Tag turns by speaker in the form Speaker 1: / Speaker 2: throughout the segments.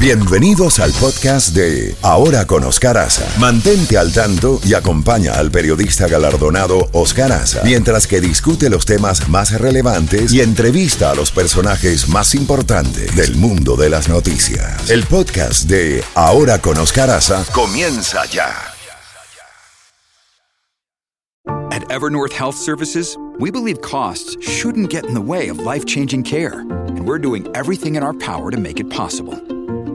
Speaker 1: Bienvenidos al podcast de Ahora con Oscar Aza. Mantente al tanto y acompaña al periodista galardonado Oscar Aza mientras que discute los temas más relevantes y entrevista a los personajes más importantes del mundo de las noticias. El podcast de Ahora con Oscar Aza comienza ya.
Speaker 2: At Evernorth Health Services, we believe costs shouldn't get in the way of life-changing care, and we're doing everything in our power to make it possible.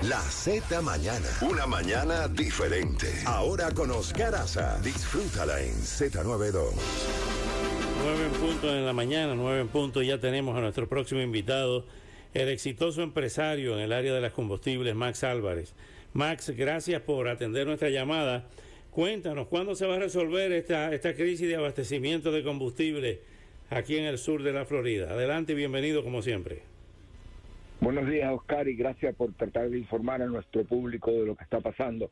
Speaker 1: A la Z. La Z mañana. Una mañana diferente. Ahora con Oscar Aza. Disfrútala en Z92.
Speaker 3: 9 en punto en la mañana, 9 en punto, ya tenemos a nuestro próximo invitado, el exitoso empresario en el área de las combustibles, Max Álvarez. Max, gracias por atender nuestra llamada. Cuéntanos, ¿cuándo se va a resolver esta, esta crisis de abastecimiento de combustible aquí en el sur de la Florida? Adelante y bienvenido como siempre.
Speaker 4: Buenos días, Oscar, y gracias por tratar de informar a nuestro público de lo que está pasando.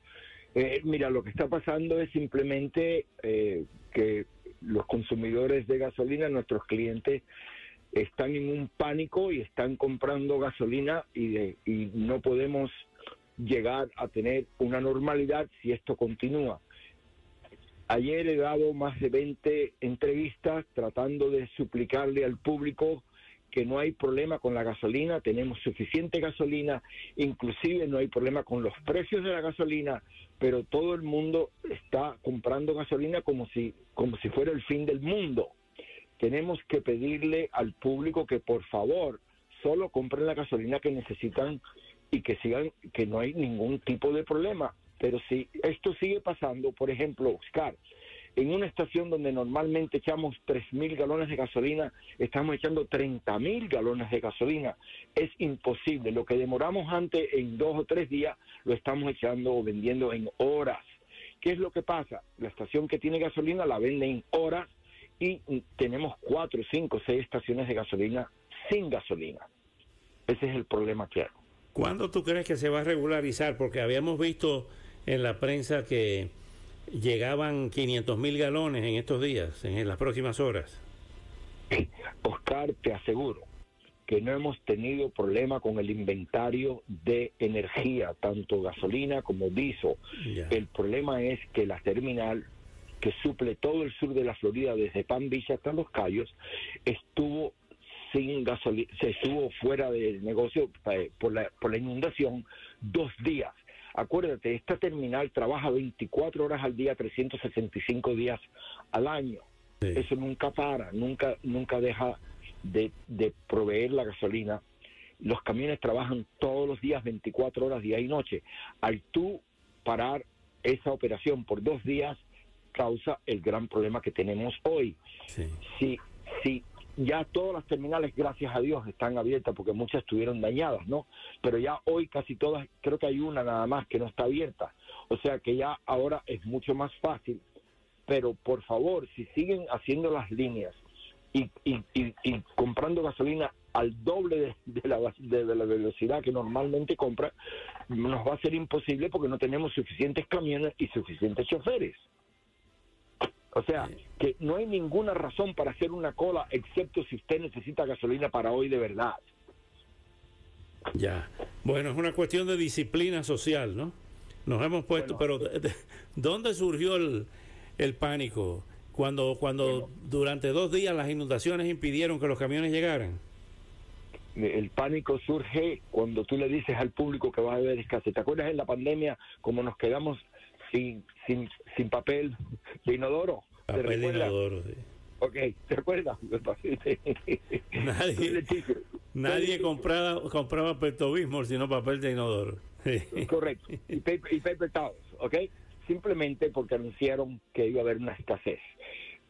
Speaker 4: Eh, mira, lo que está pasando es simplemente eh, que los consumidores de gasolina, nuestros clientes, están en un pánico y están comprando gasolina y, de- y no podemos llegar a tener una normalidad si esto continúa. Ayer he dado más de 20 entrevistas tratando de suplicarle al público que no hay problema con la gasolina, tenemos suficiente gasolina, inclusive no hay problema con los precios de la gasolina, pero todo el mundo está comprando gasolina como si como si fuera el fin del mundo. Tenemos que pedirle al público que por favor solo compren la gasolina que necesitan y que sigan que no hay ningún tipo de problema. Pero si esto sigue pasando, por ejemplo, Oscar, en una estación donde normalmente echamos 3.000 galones de gasolina, estamos echando 30.000 galones de gasolina. Es imposible. Lo que demoramos antes en dos o tres días, lo estamos echando o vendiendo en horas. ¿Qué es lo que pasa? La estación que tiene gasolina la vende en horas y tenemos cuatro, cinco, seis estaciones de gasolina sin gasolina. Ese es el problema que hay.
Speaker 3: ¿Cuándo tú crees que se va a regularizar? Porque habíamos visto en la prensa que llegaban 500 mil galones en estos días, en las próximas horas.
Speaker 4: Oscar, te aseguro que no hemos tenido problema con el inventario de energía, tanto gasolina como diésel.
Speaker 3: Ya.
Speaker 4: El problema es que la terminal que suple todo el sur de la Florida, desde Palm Beach hasta Los Cayos, estuvo sin gasolina, se estuvo fuera del negocio eh, por la, por la inundación dos días. Acuérdate, esta terminal trabaja 24 horas al día, 365 días al año.
Speaker 3: Sí.
Speaker 4: Eso nunca para, nunca, nunca deja de, de proveer la gasolina. Los camiones trabajan todos los días, 24 horas, día y noche. Al tú parar esa operación por dos días, causa el gran problema que tenemos hoy.
Speaker 3: Sí.
Speaker 4: Si, si ya todas las terminales, gracias a Dios, están abiertas porque muchas estuvieron dañadas, ¿no? Pero ya hoy casi todas, creo que hay una nada más que no está abierta. O sea que ya ahora es mucho más fácil. Pero por favor, si siguen haciendo las líneas y, y, y, comprando gasolina al doble de, de la, de, de la velocidad que normalmente compra, nos va a ser imposible porque no tenemos suficientes camiones y suficientes choferes. O sea, que no hay ninguna razón para hacer una cola excepto si usted necesita gasolina para hoy de verdad.
Speaker 3: Ya. Bueno, es una cuestión de disciplina social, ¿no? Nos hemos puesto, pero ¿de- de- ¿dónde surgió el, el pánico? Cuando, cuando durante dos días las inundaciones impidieron que los camiones llegaran.
Speaker 4: El pánico surge cuando tú le dices al público que va a haber escasez. ¿Te acuerdas en la pandemia como nos quedamos sin, sin, sin papel de inodoro? ¿Te
Speaker 3: Papel de
Speaker 4: recuerdas?
Speaker 3: inodoro, sí.
Speaker 4: Ok, ¿te acuerdas?
Speaker 3: Nadie, nadie compraba, compraba Pepto-Bismol sino papel de inodoro.
Speaker 4: Correcto. Y paper, y paper towels, ¿ok? Simplemente porque anunciaron que iba a haber una escasez.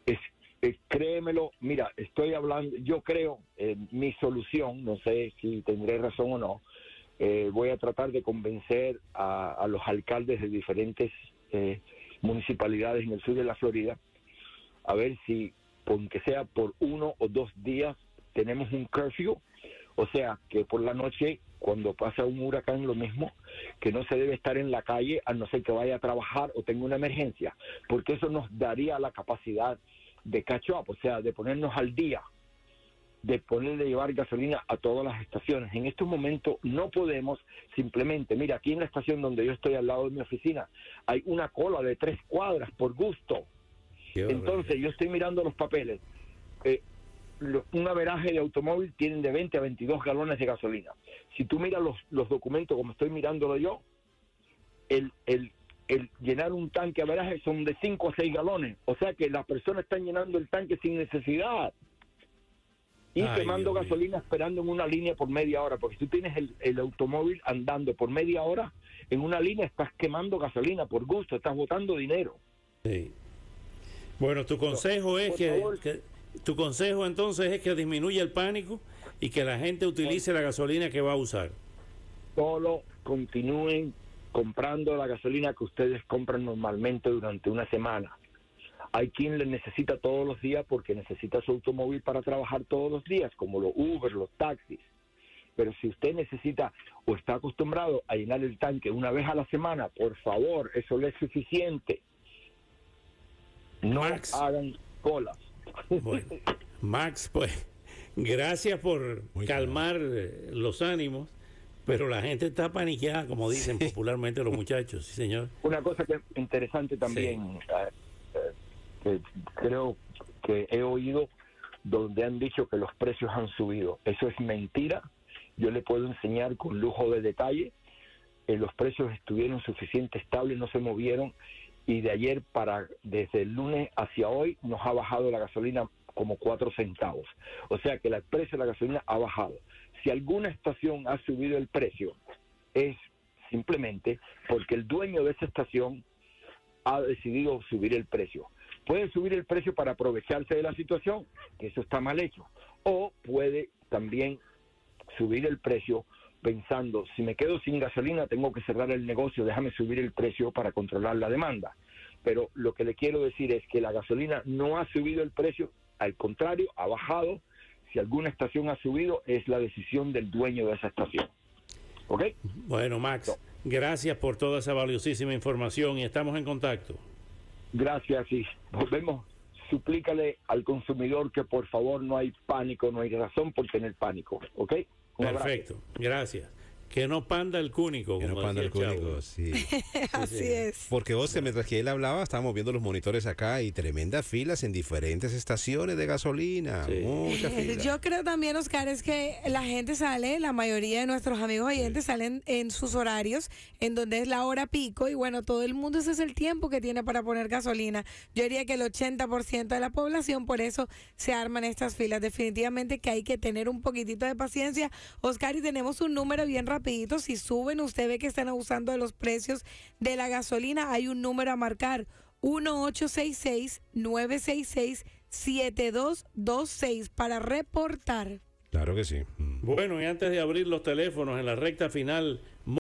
Speaker 4: Es, eh, créemelo, mira, estoy hablando, yo creo, eh, mi solución, no sé si tendré razón o no, eh, voy a tratar de convencer a, a los alcaldes de diferentes eh, municipalidades en el sur de la Florida, a ver si, aunque sea por uno o dos días, tenemos un curfew, o sea, que por la noche, cuando pasa un huracán, lo mismo, que no se debe estar en la calle a no ser que vaya a trabajar o tenga una emergencia, porque eso nos daría la capacidad de catch up, o sea, de ponernos al día, de ponerle llevar gasolina a todas las estaciones. En estos momentos no podemos simplemente, mira, aquí en la estación donde yo estoy al lado de mi oficina, hay una cola de tres cuadras por gusto. Entonces yo estoy mirando los papeles. Eh, un averaje de automóvil tienen de 20 a 22 galones de gasolina. Si tú miras los, los documentos como estoy mirándolo yo, el, el, el llenar un tanque averaje son de 5 a 6 galones. O sea que las personas están llenando el tanque sin necesidad. Y quemando gasolina esperando en una línea por media hora. Porque si tú tienes el, el automóvil andando por media hora, en una línea estás quemando gasolina por gusto, estás botando dinero.
Speaker 3: Sí. Bueno, tu consejo es que, que tu consejo entonces es que disminuya el pánico y que la gente utilice la gasolina que va a usar.
Speaker 4: Solo continúen comprando la gasolina que ustedes compran normalmente durante una semana. Hay quien le necesita todos los días porque necesita su automóvil para trabajar todos los días, como los Uber, los taxis. Pero si usted necesita o está acostumbrado a llenar el tanque una vez a la semana, por favor, eso le es suficiente. No hagan colas.
Speaker 3: Bueno, Max, pues gracias por calmar eh, los ánimos, pero la gente está paniqueada, como dicen popularmente los muchachos, sí señor.
Speaker 4: Una cosa que interesante también, eh, eh, creo que he oído donde han dicho que los precios han subido. Eso es mentira. Yo le puedo enseñar con lujo de detalle. los precios estuvieron suficientemente estables, no se movieron y de ayer para desde el lunes hacia hoy nos ha bajado la gasolina como cuatro centavos. O sea que el precio de la gasolina ha bajado. Si alguna estación ha subido el precio, es simplemente porque el dueño de esa estación ha decidido subir el precio. Puede subir el precio para aprovecharse de la situación, que eso está mal hecho, o puede también subir el precio pensando, si me quedo sin gasolina, tengo que cerrar el negocio, déjame subir el precio para controlar la demanda. Pero lo que le quiero decir es que la gasolina no ha subido el precio, al contrario, ha bajado. Si alguna estación ha subido, es la decisión del dueño de esa estación. ¿Ok?
Speaker 3: Bueno, Max, gracias por toda esa valiosísima información y estamos en contacto.
Speaker 4: Gracias y volvemos. Suplícale al consumidor que por favor no hay pánico, no hay razón por tener pánico. ¿Ok?
Speaker 3: Perfecto, gracias. Que no panda el cúnico.
Speaker 5: Que no panda el cúnico, sí.
Speaker 6: Así es.
Speaker 5: Porque vos, mientras que él hablaba, estábamos viendo los monitores acá y tremendas filas en diferentes estaciones de gasolina. Muchas filas.
Speaker 6: Yo creo también, Oscar, es que la gente sale, la mayoría de nuestros amigos oyentes salen en sus horarios, en donde es la hora pico, y bueno, todo el mundo ese es el tiempo que tiene para poner gasolina. Yo diría que el 80% de la población, por eso se arman estas filas. Definitivamente que hay que tener un poquitito de paciencia, Oscar, y tenemos un número bien rápido si suben, usted ve que están abusando de los precios de la gasolina, hay un número a marcar, 1866-966-7226 para reportar.
Speaker 5: Claro que sí.
Speaker 3: Bueno, y antes de abrir los teléfonos en la recta final